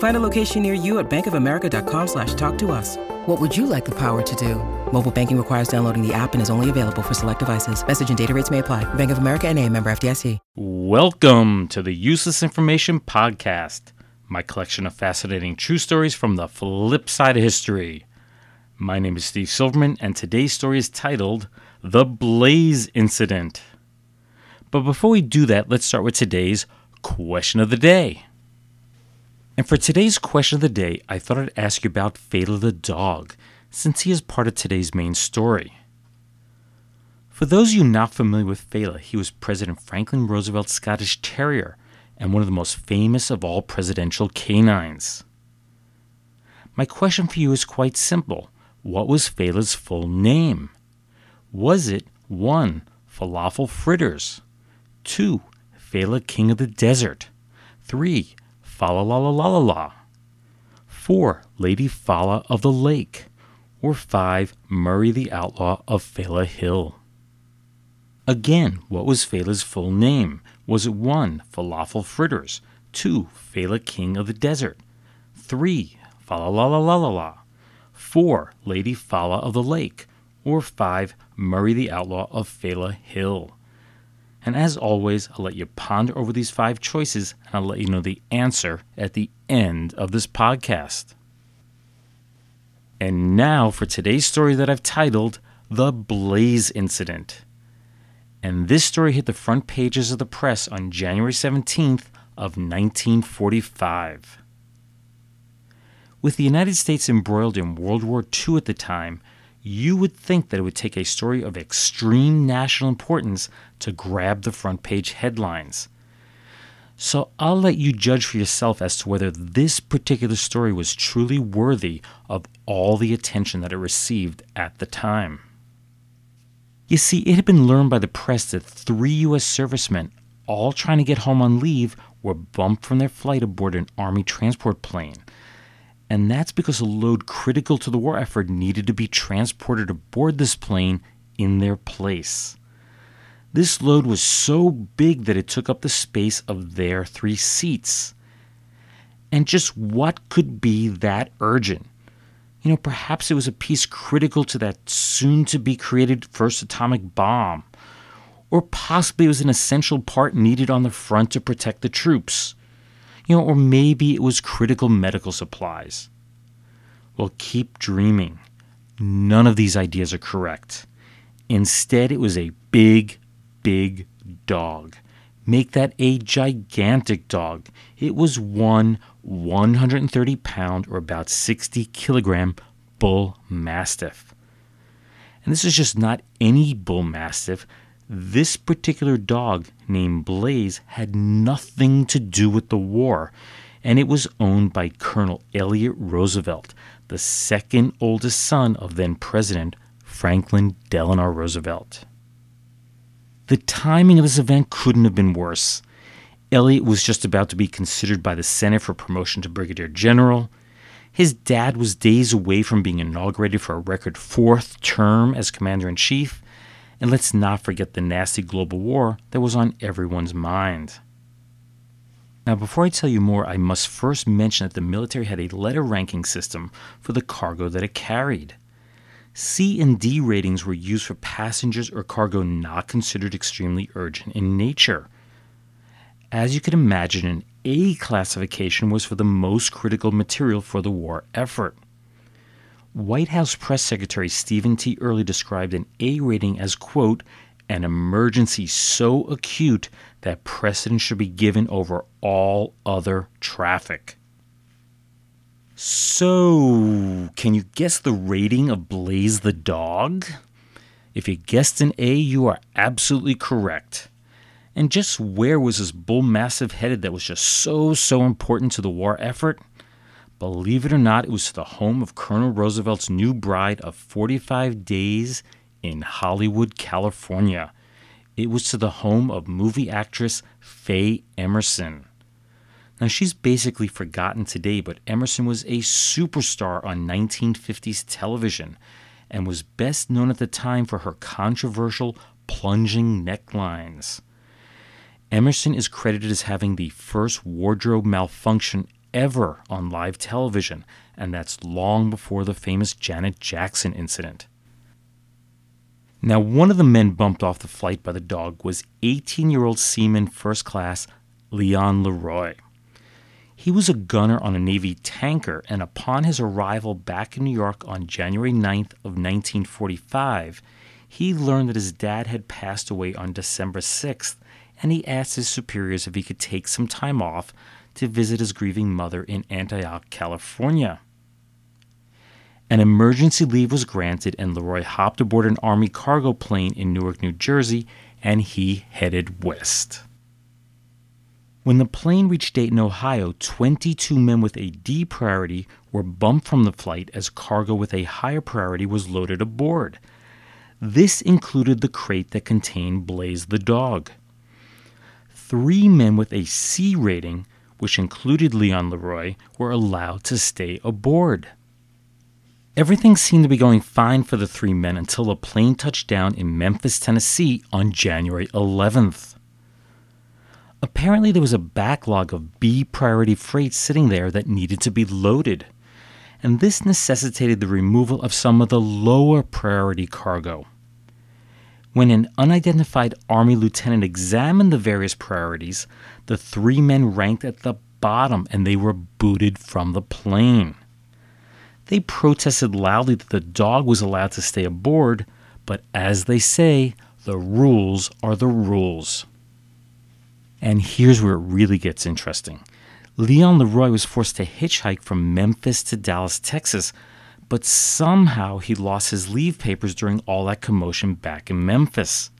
Find a location near you at bankofamerica.com slash talk to us. What would you like the power to do? Mobile banking requires downloading the app and is only available for select devices. Message and data rates may apply. Bank of America and a member FDIC. Welcome to the Useless Information Podcast, my collection of fascinating true stories from the flip side of history. My name is Steve Silverman, and today's story is titled The Blaze Incident. But before we do that, let's start with today's question of the day. And for today's question of the day, I thought I'd ask you about Fala the dog, since he is part of today's main story. For those of you not familiar with Fala, he was President Franklin Roosevelt's Scottish Terrier and one of the most famous of all presidential canines. My question for you is quite simple. What was Fala's full name? Was it 1. Falafel Fritters, 2. Fala King of the Desert, 3. Fala La La La La La, 4. Lady Fala of the Lake, or 5. Murray the Outlaw of Fala Hill? Again, what was Fala's full name? Was it 1. Falafel Fritters, 2. Fala King of the Desert, 3. Fala La La La La La, 4. Lady Fala of the Lake, or 5. Murray the Outlaw of Fala Hill? And as always, I'll let you ponder over these five choices and I'll let you know the answer at the end of this podcast. And now for today's story that I've titled The Blaze Incident. And this story hit the front pages of the press on January 17th of 1945. With the United States embroiled in World War II at the time, you would think that it would take a story of extreme national importance to grab the front page headlines. So I'll let you judge for yourself as to whether this particular story was truly worthy of all the attention that it received at the time. You see, it had been learned by the press that three U.S. servicemen, all trying to get home on leave, were bumped from their flight aboard an Army transport plane and that's because a load critical to the war effort needed to be transported aboard this plane in their place. This load was so big that it took up the space of their three seats. And just what could be that urgent? You know, perhaps it was a piece critical to that soon to be created first atomic bomb. Or possibly it was an essential part needed on the front to protect the troops you know, or maybe it was critical medical supplies. Well, keep dreaming. None of these ideas are correct. Instead, it was a big, big dog. Make that a gigantic dog. It was one 130 pound or about 60 kilogram bull mastiff. And this is just not any bull mastiff. This particular dog, named Blaze, had nothing to do with the war, and it was owned by Colonel Elliott Roosevelt, the second oldest son of then President Franklin Delano Roosevelt. The timing of this event couldn't have been worse. Elliott was just about to be considered by the Senate for promotion to brigadier general. His dad was days away from being inaugurated for a record fourth term as commander in chief, and let's not forget the nasty global war that was on everyone's mind. Now, before I tell you more, I must first mention that the military had a letter ranking system for the cargo that it carried. C and D ratings were used for passengers or cargo not considered extremely urgent in nature. As you can imagine, an A classification was for the most critical material for the war effort. White House Press Secretary Stephen T. Early described an A rating as, quote, an emergency so acute that precedence should be given over all other traffic. So, can you guess the rating of Blaze the dog? If you guessed an A, you are absolutely correct. And just where was this bull mastiff headed that was just so, so important to the war effort? Believe it or not, it was the home of Colonel Roosevelt's new bride of 45 days in Hollywood, California. It was to the home of movie actress Faye Emerson. Now, she's basically forgotten today, but Emerson was a superstar on 1950s television and was best known at the time for her controversial plunging necklines. Emerson is credited as having the first wardrobe malfunction ever on live television, and that's long before the famous Janet Jackson incident. Now, one of the men bumped off the flight by the dog was 18 year old Seaman First Class Leon Leroy. He was a gunner on a Navy tanker, and upon his arrival back in New York on January 9th of 1945, he learned that his dad had passed away on December 6th, and he asked his superiors if he could take some time off to visit his grieving mother in Antioch, California. An emergency leave was granted, and Leroy hopped aboard an Army cargo plane in Newark, New Jersey, and he headed west. When the plane reached Dayton, Ohio, 22 men with a D priority were bumped from the flight as cargo with a higher priority was loaded aboard. This included the crate that contained Blaze the dog. Three men with a C rating, which included Leon Leroy, were allowed to stay aboard. Everything seemed to be going fine for the three men until the plane touched down in Memphis, Tennessee on January 11th. Apparently, there was a backlog of B priority freight sitting there that needed to be loaded, and this necessitated the removal of some of the lower priority cargo. When an unidentified Army lieutenant examined the various priorities, the three men ranked at the bottom and they were booted from the plane. They protested loudly that the dog was allowed to stay aboard, but as they say, the rules are the rules. And here's where it really gets interesting. Leon Leroy was forced to hitchhike from Memphis to Dallas, Texas, but somehow he lost his leave papers during all that commotion back in Memphis.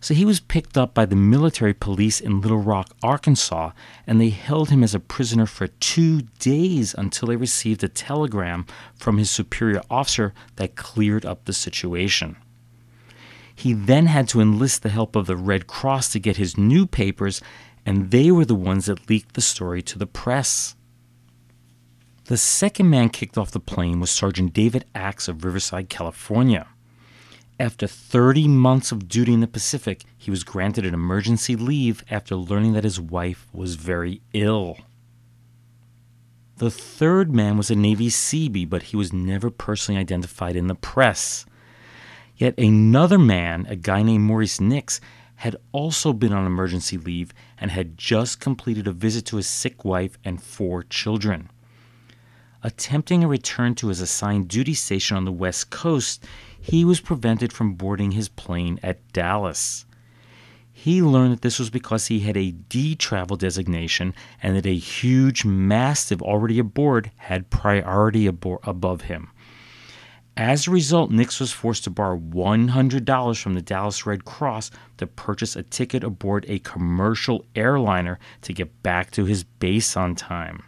So he was picked up by the military police in Little Rock, Arkansas, and they held him as a prisoner for two days until they received a telegram from his superior officer that cleared up the situation. He then had to enlist the help of the Red Cross to get his new papers, and they were the ones that leaked the story to the press. The second man kicked off the plane was Sergeant David Axe of Riverside, California. After 30 months of duty in the Pacific, he was granted an emergency leave after learning that his wife was very ill. The third man was a Navy Seabee, but he was never personally identified in the press. Yet another man, a guy named Maurice Nix, had also been on emergency leave and had just completed a visit to his sick wife and four children. Attempting a return to his assigned duty station on the West Coast, he was prevented from boarding his plane at Dallas. He learned that this was because he had a D travel designation and that a huge mastiff already aboard had priority above him. As a result, Nix was forced to borrow $100 from the Dallas Red Cross to purchase a ticket aboard a commercial airliner to get back to his base on time.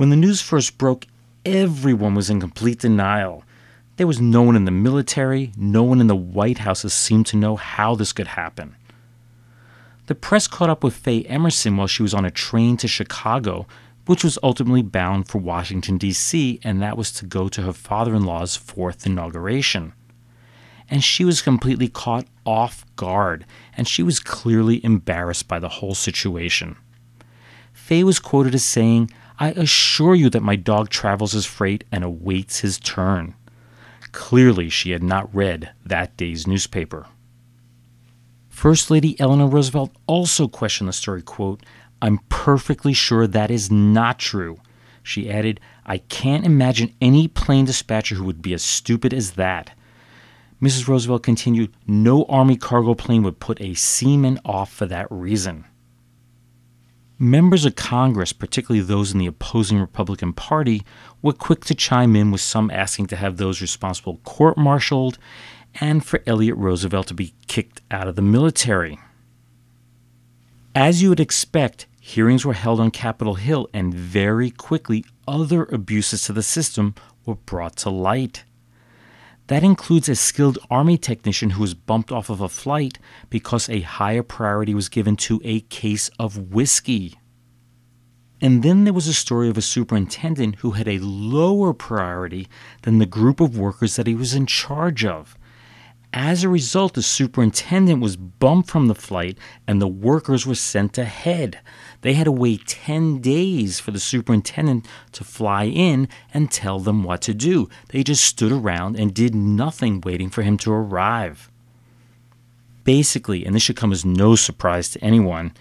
When the news first broke, everyone was in complete denial. There was no one in the military, no one in the White House that seemed to know how this could happen. The press caught up with Faye Emerson while she was on a train to Chicago which was ultimately bound for Washington, D.C., and that was to go to her father in law's fourth inauguration. And she was completely caught off guard, and she was clearly embarrassed by the whole situation. Faye was quoted as saying, I assure you that my dog travels as freight and awaits his turn. Clearly, she had not read that day's newspaper. First Lady Eleanor Roosevelt also questioned the story, quote, I'm perfectly sure that is not true. She added, I can't imagine any plane dispatcher who would be as stupid as that. Mrs. Roosevelt continued, No Army cargo plane would put a seaman off for that reason. Members of Congress, particularly those in the opposing Republican Party, were quick to chime in with some asking to have those responsible court martialed and for Elliott Roosevelt to be kicked out of the military. As you would expect, hearings were held on Capitol Hill, and very quickly other abuses to the system were brought to light. That includes a skilled Army technician who was bumped off of a flight because a higher priority was given to a case of whiskey. And then there was a story of a superintendent who had a lower priority than the group of workers that he was in charge of. As a result, the superintendent was bumped from the flight and the workers were sent ahead. They had to wait 10 days for the superintendent to fly in and tell them what to do. They just stood around and did nothing waiting for him to arrive. Basically, and this should come as no surprise to anyone,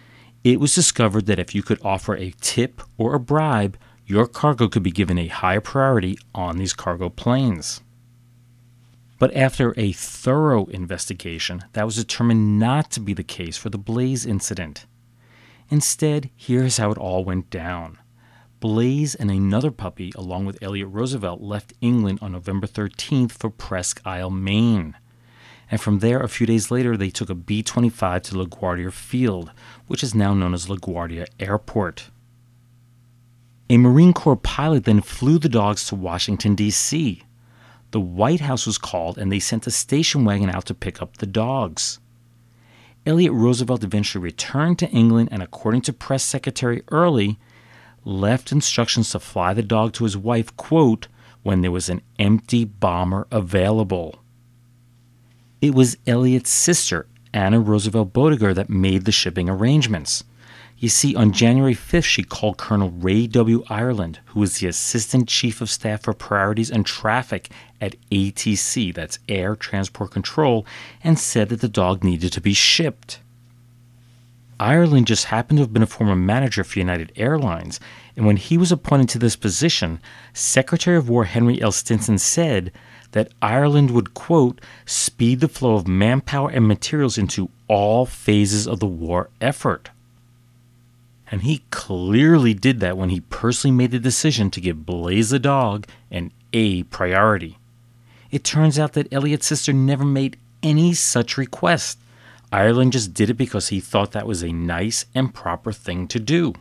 it was discovered that if you could offer a tip or a bribe, your cargo could be given a higher priority on these cargo planes. But after a thorough investigation, that was determined not to be the case for the Blaze incident. Instead, here's how it all went down. Blaze and another puppy, along with Elliott Roosevelt, left England on November 13th for Presque Isle, Maine. And from there, a few days later, they took a B 25 to LaGuardia Field, which is now known as LaGuardia Airport. A Marine Corps pilot then flew the dogs to Washington, D.C the White House was called and they sent a station wagon out to pick up the dogs. Elliott Roosevelt eventually returned to England and, according to Press Secretary Early, left instructions to fly the dog to his wife, quote, when there was an empty bomber available. It was Elliott's sister, Anna Roosevelt Boettiger, that made the shipping arrangements. You see, on January 5th, she called Colonel Ray W. Ireland, who was the Assistant Chief of Staff for Priorities and Traffic at ATC, that's Air Transport Control, and said that the dog needed to be shipped. Ireland just happened to have been a former manager for United Airlines, and when he was appointed to this position, Secretary of War Henry L. Stimson said that Ireland would, quote, speed the flow of manpower and materials into all phases of the war effort, and he clearly did that when he personally made the decision to give Blaze the dog an A priority. It turns out that Elliott's sister never made any such request. Ireland just did it because he thought that was a nice and proper thing to do.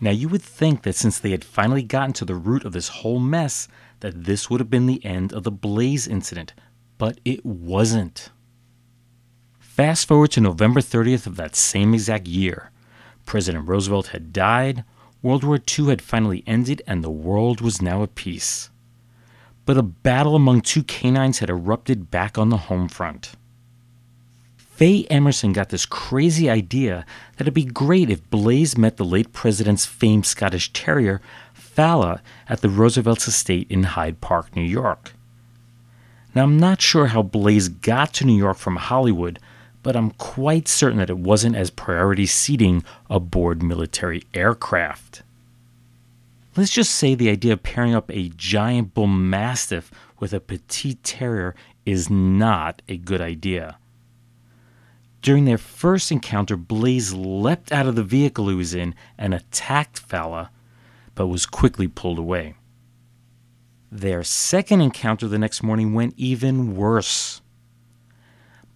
Now, you would think that since they had finally gotten to the root of this whole mess, that this would have been the end of the Blaze incident, but it wasn't. Fast forward to November 30th of that same exact year. President Roosevelt had died, World War II had finally ended, and the world was now at peace. But a battle among two canines had erupted back on the home front. Faye Emerson got this crazy idea that it'd be great if Blaze met the late president's famed Scottish Terrier, Fala, at the Roosevelt's estate in Hyde Park, New York. Now, I'm not sure how Blaze got to New York from Hollywood, but I'm quite certain that it wasn't as priority seating aboard military aircraft. Let's just say the idea of pairing up a giant bull mastiff with a petite terrier is not a good idea. During their first encounter, Blaze leapt out of the vehicle he was in and attacked Fala, but was quickly pulled away. Their second encounter the next morning went even worse.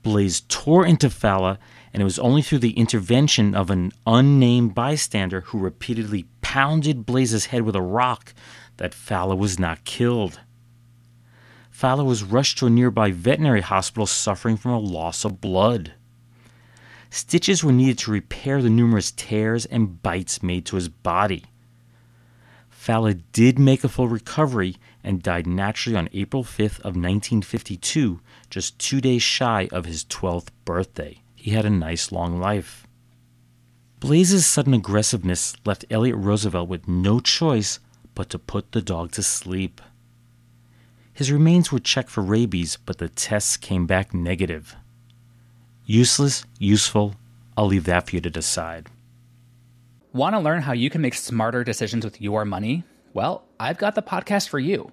Blaze tore into Fala, and it was only through the intervention of an unnamed bystander who repeatedly pounded Blaze's head with a rock that Fala was not killed. Fala was rushed to a nearby veterinary hospital suffering from a loss of blood. Stitches were needed to repair the numerous tears and bites made to his body. Fala did make a full recovery and died naturally on April 5th of 1952, just two days shy of his 12th birthday. He had a nice long life. Blaze's sudden aggressiveness left Elliott Roosevelt with no choice but to put the dog to sleep. His remains were checked for rabies, but the tests came back negative. Useless, useful, I'll leave that for you to decide. Want to learn how you can make smarter decisions with your money? Well, I've got the podcast for you.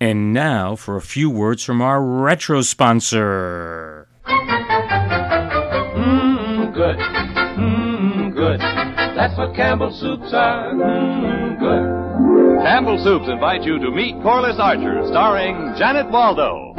And now for a few words from our retro sponsor. Mmm, good. Mmm, good. That's what Campbell soups are. Mmm, good. Campbell Soups invite you to meet Corliss Archer, starring Janet Waldo.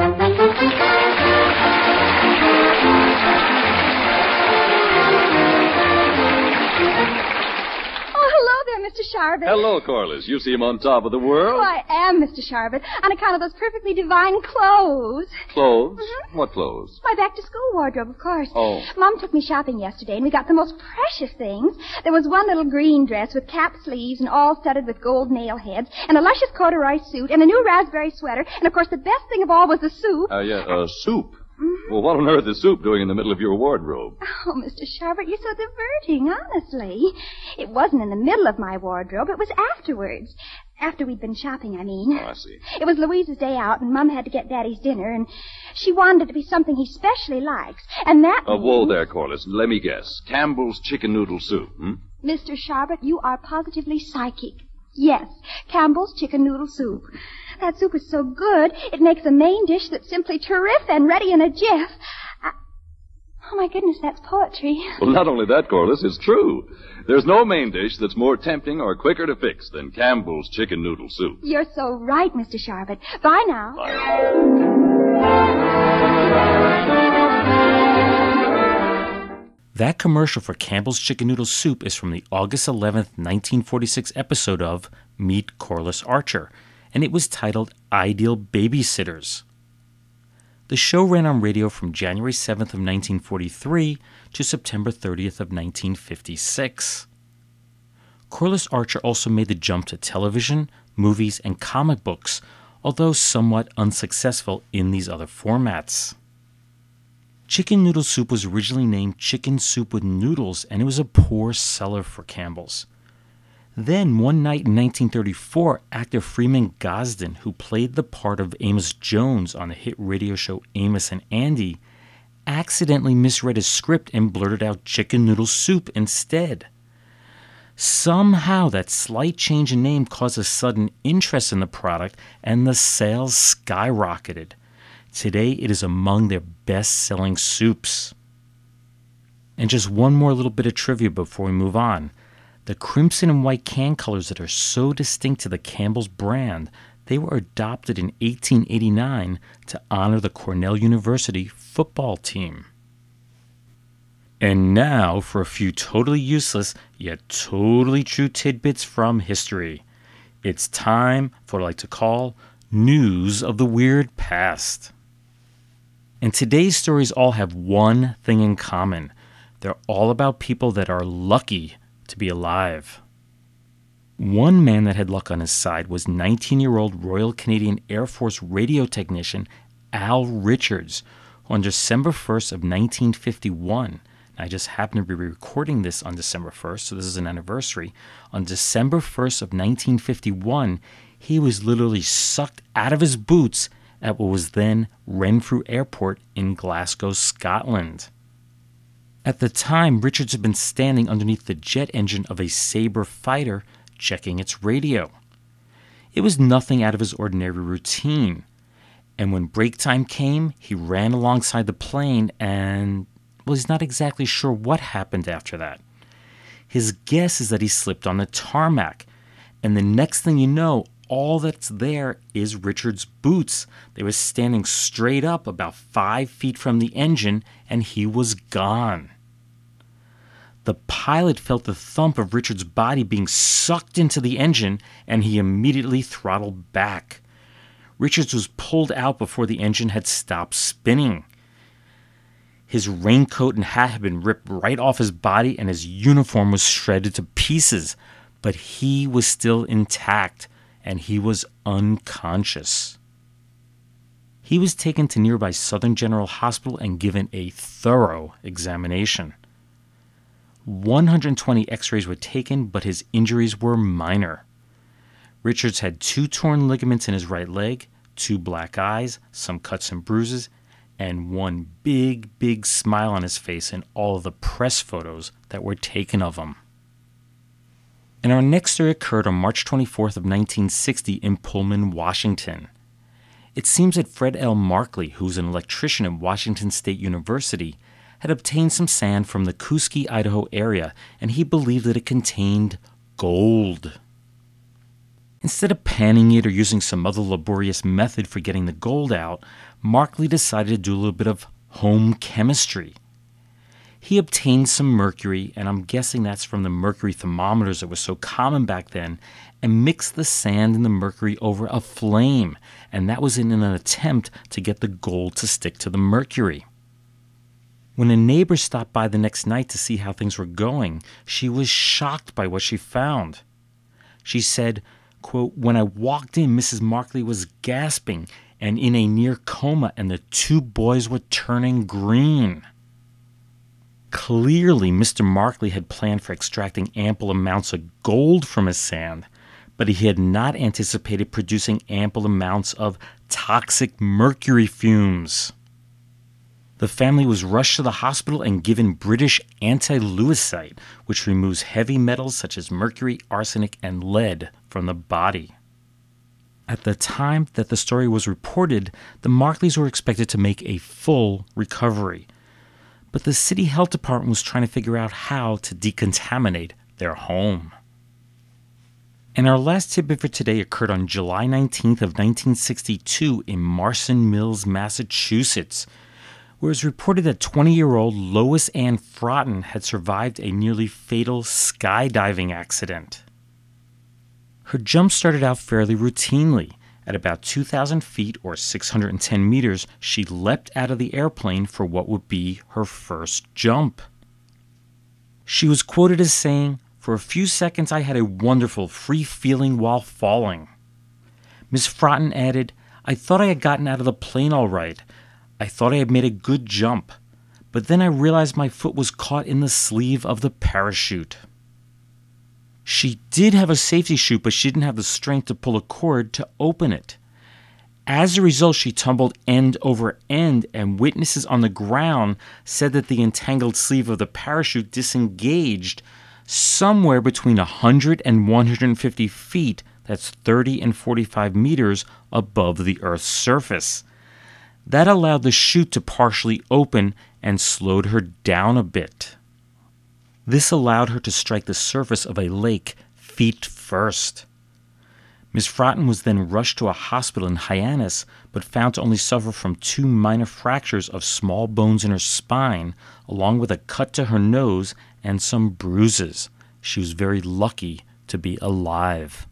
Hello, Corliss. You seem on top of the world. Oh, I am, Mr. Sharbutt, on account of those perfectly divine clothes. Clothes? Mm-hmm. What clothes? My back to school wardrobe, of course. Oh. Mom took me shopping yesterday, and we got the most precious things. There was one little green dress with cap sleeves and all studded with gold nail heads, and a luscious corduroy suit, and a new raspberry sweater, and of course the best thing of all was the soup. Uh, yeah, uh, soup. Mm-hmm. Well, what on earth is soup doing in the middle of your wardrobe? Oh, Mr. Sharbutt, you're so diverting, honestly. It wasn't in the middle of my wardrobe. It was afterwards. After we'd been shopping, I mean. Oh, I see. It was Louise's day out, and Mum had to get Daddy's dinner, and she wanted it to be something he specially likes. And that. Uh, whoa there, Corliss. Let me guess. Campbell's chicken noodle soup, hmm? Mr. Sharbutt, you are positively psychic. Yes, Campbell's chicken noodle soup. That soup is so good, it makes a main dish that's simply terrific and ready in a jiff. I... Oh, my goodness, that's poetry. Well, not only that, Corliss, it's true. There's no main dish that's more tempting or quicker to fix than Campbell's chicken noodle soup. You're so right, Mr. Sharbutt. Bye now. That commercial for Campbell's Chicken Noodle Soup is from the August 11th, 1946 episode of Meet Corliss Archer, and it was titled Ideal Babysitters. The show ran on radio from January 7th of 1943 to September 30th of 1956. Corliss Archer also made the jump to television, movies, and comic books, although somewhat unsuccessful in these other formats. Chicken noodle soup was originally named chicken soup with noodles, and it was a poor seller for Campbell's. Then, one night in 1934, actor Freeman Gosden, who played the part of Amos Jones on the hit radio show Amos and Andy, accidentally misread his script and blurted out chicken noodle soup instead. Somehow, that slight change in name caused a sudden interest in the product, and the sales skyrocketed. Today, it is among their best selling soups. And just one more little bit of trivia before we move on. The crimson and white can colors that are so distinct to the Campbell's brand, they were adopted in 1889 to honor the Cornell University football team. And now for a few totally useless yet totally true tidbits from history. It's time for what I like to call News of the Weird Past. And today's stories all have one thing in common they're all about people that are lucky to be alive. One man that had luck on his side was 19 year old Royal Canadian Air Force radio technician Al Richards, who on December 1st of 1951, I just happen to be recording this on December 1st, so this is an anniversary. On December 1st of 1951, he was literally sucked out of his boots at what was then Renfrew Airport in Glasgow, Scotland. At the time, Richards had been standing underneath the jet engine of a Sabre fighter checking its radio. It was nothing out of his ordinary routine. And when break time came, he ran alongside the plane and, well, he's not exactly sure what happened after that. His guess is that he slipped on the tarmac, And the next thing you know, all that's there is Richard's boots. They were standing straight up about five feet from the engine, and he was gone. The pilot felt the thump of Richard's body being sucked into the engine, and he immediately throttled back. Richards was pulled out before the engine had stopped spinning. His raincoat and hat had been ripped right off his body, and his uniform was shredded to pieces, but he was still intact and he was unconscious. He was taken to nearby Southern General Hospital and given a thorough examination. 120 x rays were taken, but his injuries were minor. Richards had two torn ligaments in his right leg, two black eyes, some cuts and bruises, and one big, big smile on his face in all the press photos that were taken of him. And our next story occurred on March 24th of 1960 in Pullman, Washington. It seems that Fred L. Markley, who's an electrician at Washington State University, had obtained some sand from the Kooskia, Idaho area, and he believed that it contained gold. Instead of panning it or using some other laborious method for getting the gold out, Markley decided to do a little bit of home chemistry. He obtained some mercury, and I'm guessing that's from the mercury thermometers that were so common back then, and mixed the sand and the mercury over a flame, and that was in an attempt to get the gold to stick to the mercury. When a neighbor stopped by the next night to see how things were going, she was shocked by what she found. She said, quote, When I walked in, Mrs. Markley was gasping and in a near coma, and the two boys were turning green. Clearly, Mr. Markley had planned for extracting ample amounts of gold from his sand, but he had not anticipated producing ample amounts of toxic mercury fumes. The family was rushed to the hospital and given British anti which removes heavy metals such as mercury, arsenic, and lead from the body. At the time that the story was reported, the Markleys were expected to make a full recovery. But the city health department was trying to figure out how to decontaminate their home. And our last tidbit for today occurred on July 19th of 1962 in Marston Mills, Massachusetts where it was reported that 20 year old Lois Ann Frotton had survived a nearly fatal skydiving accident. Her jump started out fairly routinely. At about 2,000 feet or 610 meters, she leapt out of the airplane for what would be her first jump. She was quoted as saying, For a few seconds, I had a wonderful, free feeling while falling. Miss Frotton added, I thought I had gotten out of the plane all right. I thought I had made a good jump, but then I realized my foot was caught in the sleeve of the parachute. She did have a safety chute, but she didn't have the strength to pull a cord to open it. As a result, she tumbled end over end, and witnesses on the ground said that the entangled sleeve of the parachute disengaged somewhere between 100 and 150 feet, that's 30 and 45 meters above the Earth's surface. That allowed the chute to partially open and slowed her down a bit. This allowed her to strike the surface of a lake feet first. Miss Frotton was then rushed to a hospital in Hyannis, but found to only suffer from two minor fractures of small bones in her spine, along with a cut to her nose and some bruises. She was very lucky to be alive.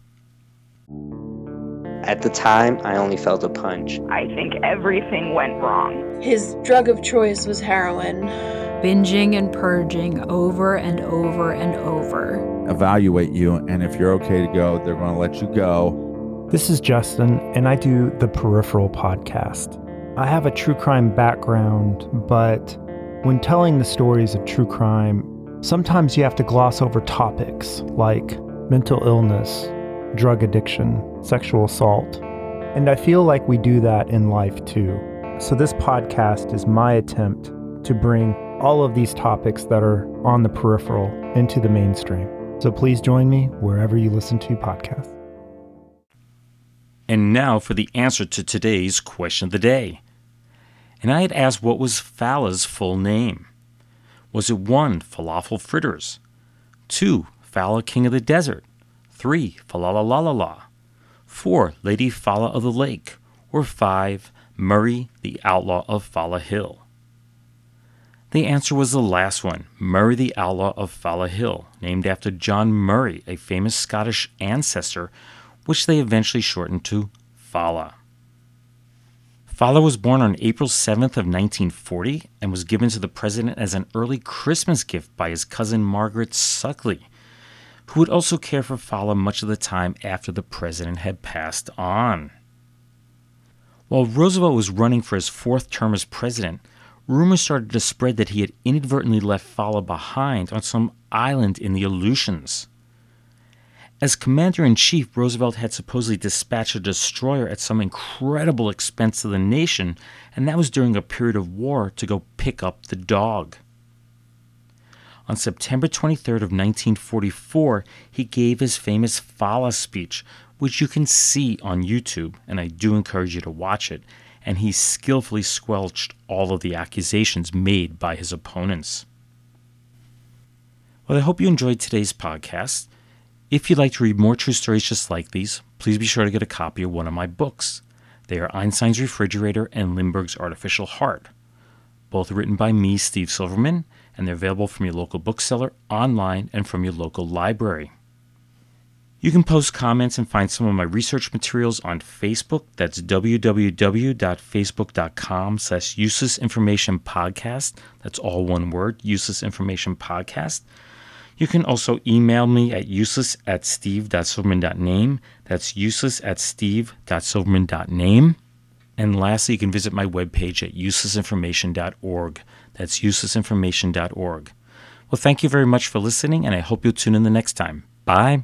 At the time, I only felt a punch. I think everything went wrong. His drug of choice was heroin. Binging and purging over and over and over. Evaluate you, and if you're okay to go, they're going to let you go. This is Justin, and I do the Peripheral podcast. I have a true crime background, but when telling the stories of true crime, sometimes you have to gloss over topics like mental illness, drug addiction, sexual assault. And I feel like we do that in life too. So, this podcast is my attempt to bring all of these topics that are on the peripheral into the mainstream. So, please join me wherever you listen to podcasts. And now for the answer to today's question of the day. And I had asked what was Fala's full name. Was it one, Falafel Fritters? Two, Fala King of the Desert? 3. Falala La La La. 4. Lady Fala of the Lake. Or 5. Murray, the Outlaw of Fala Hill. The answer was the last one, Murray the Outlaw of Fala Hill, named after John Murray, a famous Scottish ancestor, which they eventually shortened to Fala. Fala was born on April 7th of 1940 and was given to the president as an early Christmas gift by his cousin Margaret Suckley, who would also care for Fala much of the time after the president had passed on. While Roosevelt was running for his fourth term as president, rumors started to spread that he had inadvertently left Fala behind on some island in the Aleutians. As commander in chief, Roosevelt had supposedly dispatched a destroyer at some incredible expense to the nation, and that was during a period of war to go pick up the dog. On September 23rd of 1944, he gave his famous Fala speech, which you can see on YouTube, and I do encourage you to watch it and he skillfully squelched all of the accusations made by his opponents. Well, I hope you enjoyed today's podcast. If you'd like to read more true stories just like these, please be sure to get a copy of one of my books. They are Einstein's Refrigerator and Lindbergh's Artificial Heart. Both written by me, Steve Silverman, and they're available from your local bookseller, online, and from your local library. You can post comments and find some of my research materials on Facebook. That's www.facebook.com slash useless information podcast. That's all one word, useless information podcast. You can also email me at useless at steve.silverman.name. That's useless at steve.silverman.name. And lastly, you can visit my webpage at uselessinformation.org. That's uselessinformation.org. Well, thank you very much for listening, and I hope you'll tune in the next time. Bye.